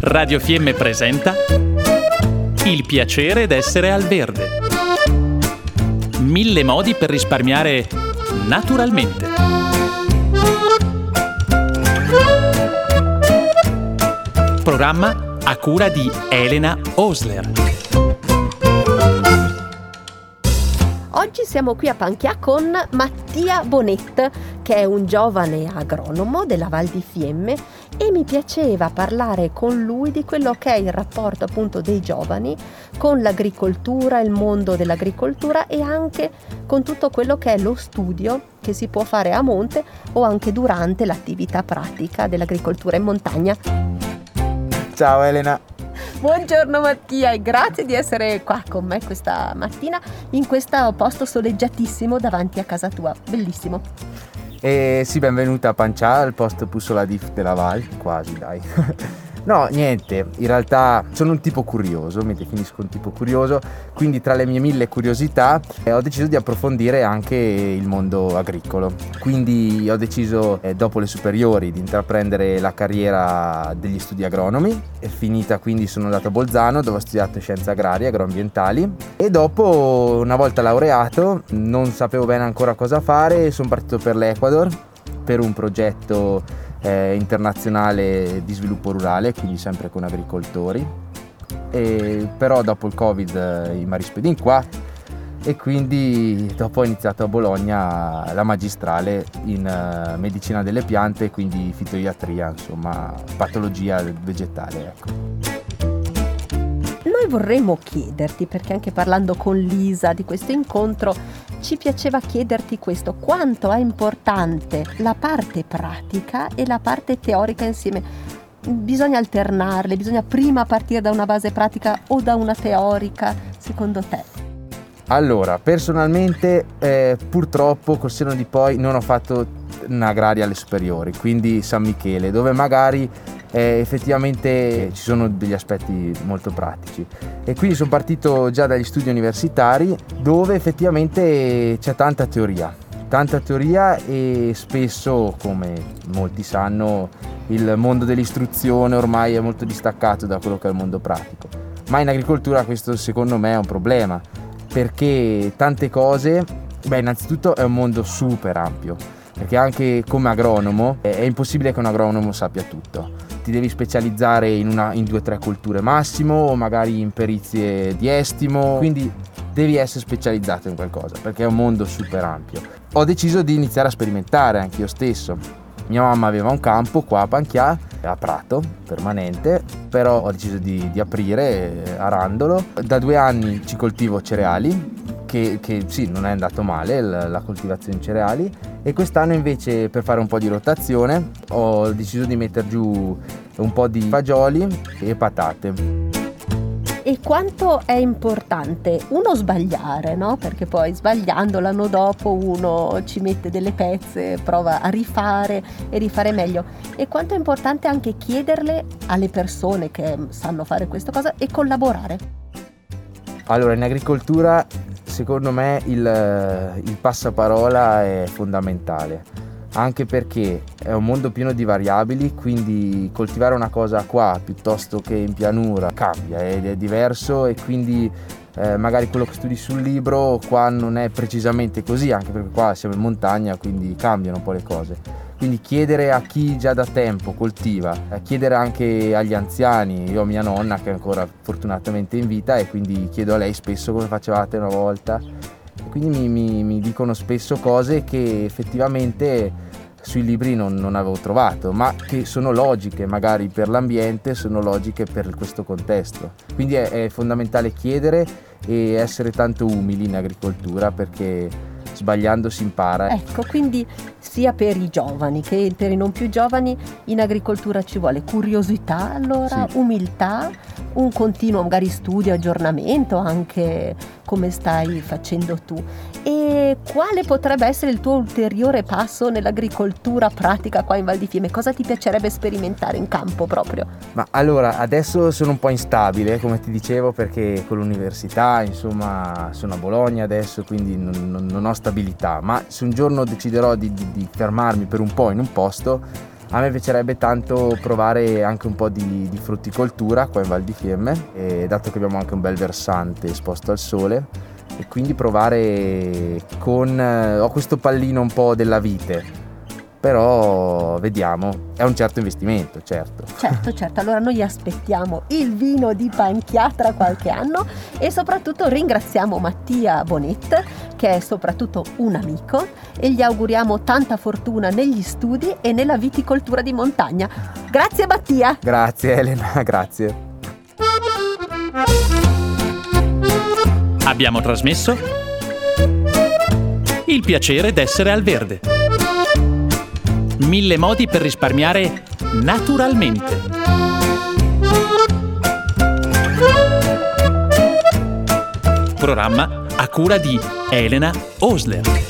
Radio Fiemme presenta Il piacere d'essere al verde. Mille modi per risparmiare naturalmente. Programma a cura di Elena Osler. Oggi siamo qui a Panchia con Mattia Bonet, che è un giovane agronomo della Val di Fiemme e mi piaceva parlare con lui di quello che è il rapporto appunto dei giovani con l'agricoltura, il mondo dell'agricoltura e anche con tutto quello che è lo studio che si può fare a monte o anche durante l'attività pratica dell'agricoltura in montagna. Ciao Elena. Buongiorno Mattia e grazie di essere qua con me questa mattina in questo posto soleggiatissimo davanti a casa tua. Bellissimo. E sì, benvenuta a Pancià, al posto Pussola Dif della Val, quasi dai. No, niente, in realtà sono un tipo curioso, mi definisco un tipo curioso, quindi tra le mie mille curiosità eh, ho deciso di approfondire anche il mondo agricolo. Quindi ho deciso, eh, dopo le superiori, di intraprendere la carriera degli studi agronomi. È finita quindi sono andato a Bolzano dove ho studiato scienze agrarie, agroambientali e dopo, una volta laureato, non sapevo bene ancora cosa fare sono partito per l'Ecuador per un progetto eh, internazionale di sviluppo rurale, quindi sempre con agricoltori. E, però dopo il Covid eh, mi ha rispedito qua e quindi dopo ho iniziato a Bologna la magistrale in uh, medicina delle piante, quindi fitoiatria, insomma patologia vegetale. Ecco vorremmo chiederti, perché anche parlando con Lisa di questo incontro, ci piaceva chiederti questo, quanto è importante la parte pratica e la parte teorica insieme. Bisogna alternarle, bisogna prima partire da una base pratica o da una teorica, secondo te? Allora, personalmente eh, purtroppo col seno di poi non ho fatto un'agraria alle superiori, quindi San Michele, dove magari eh, effettivamente ci sono degli aspetti molto pratici. E quindi sono partito già dagli studi universitari dove effettivamente c'è tanta teoria, tanta teoria e spesso, come molti sanno, il mondo dell'istruzione ormai è molto distaccato da quello che è il mondo pratico. Ma in agricoltura questo secondo me è un problema, perché tante cose, beh innanzitutto è un mondo super ampio, perché anche come agronomo è impossibile che un agronomo sappia tutto ti devi specializzare in, una, in due o tre culture massimo o magari in perizie di estimo, quindi devi essere specializzato in qualcosa perché è un mondo super ampio. Ho deciso di iniziare a sperimentare anche io stesso. Mia mamma aveva un campo qua a Panchià, a Prato, permanente, però ho deciso di, di aprire arandolo. Da due anni ci coltivo cereali, che, che, sì, non è andato male la, la coltivazione di cereali e quest'anno invece per fare un po' di rotazione ho deciso di mettere giù un po' di fagioli e patate. E quanto è importante uno sbagliare, no? Perché poi sbagliando l'anno dopo uno ci mette delle pezze, prova a rifare e rifare meglio. E quanto è importante anche chiederle alle persone che sanno fare questa cosa e collaborare. Allora, in agricoltura secondo me il, il passaparola è fondamentale, anche perché è un mondo pieno di variabili, quindi coltivare una cosa qua piuttosto che in pianura cambia, è, è diverso e quindi eh, magari quello che studi sul libro qua non è precisamente così, anche perché qua siamo in montagna, quindi cambiano un po' le cose. Quindi chiedere a chi già da tempo coltiva, chiedere anche agli anziani, io ho mia nonna che è ancora fortunatamente in vita e quindi chiedo a lei spesso come facevate una volta. Quindi mi, mi, mi dicono spesso cose che effettivamente sui libri non, non, avevo trovato, ma che sono logiche magari per l'ambiente, sono logiche per questo contesto. Quindi è, è fondamentale chiedere e essere tanto umili in agricoltura perché sbagliando si impara. Ecco, quindi sia per i giovani che per i non più giovani in agricoltura ci vuole curiosità, allora, sì. umiltà, un continuo magari studio, aggiornamento, anche come stai facendo tu. E quale potrebbe essere il tuo ulteriore passo nell'agricoltura pratica qua in Val di Fiemme? Cosa ti piacerebbe sperimentare in campo proprio? Ma allora, adesso sono un po' instabile, come ti dicevo, perché con l'università, insomma, sono a Bologna adesso, quindi non, non, non ho stabilità, ma se un giorno deciderò di, di, di fermarmi per un po' in un posto, A me piacerebbe tanto provare anche un po' di, di frutticoltura qua in Val di Fiemme, e dato che abbiamo anche un bel versante esposto al sole, e quindi provare con... Eh, ho questo pallino un po' della vite, però vediamo, è un certo investimento, certo. Certo, certo, allora noi aspettiamo il vino di Panchia tra qualche anno e soprattutto ringraziamo Mattia Bonet che è soprattutto un amico e gli auguriamo tanta fortuna negli studi e nella viticoltura di montagna. Grazie Mattia! Grazie Elena, grazie. Abbiamo trasmesso il piacere d'essere al verde. Mille modi per risparmiare naturalmente. Programma a cura di Elena Osler.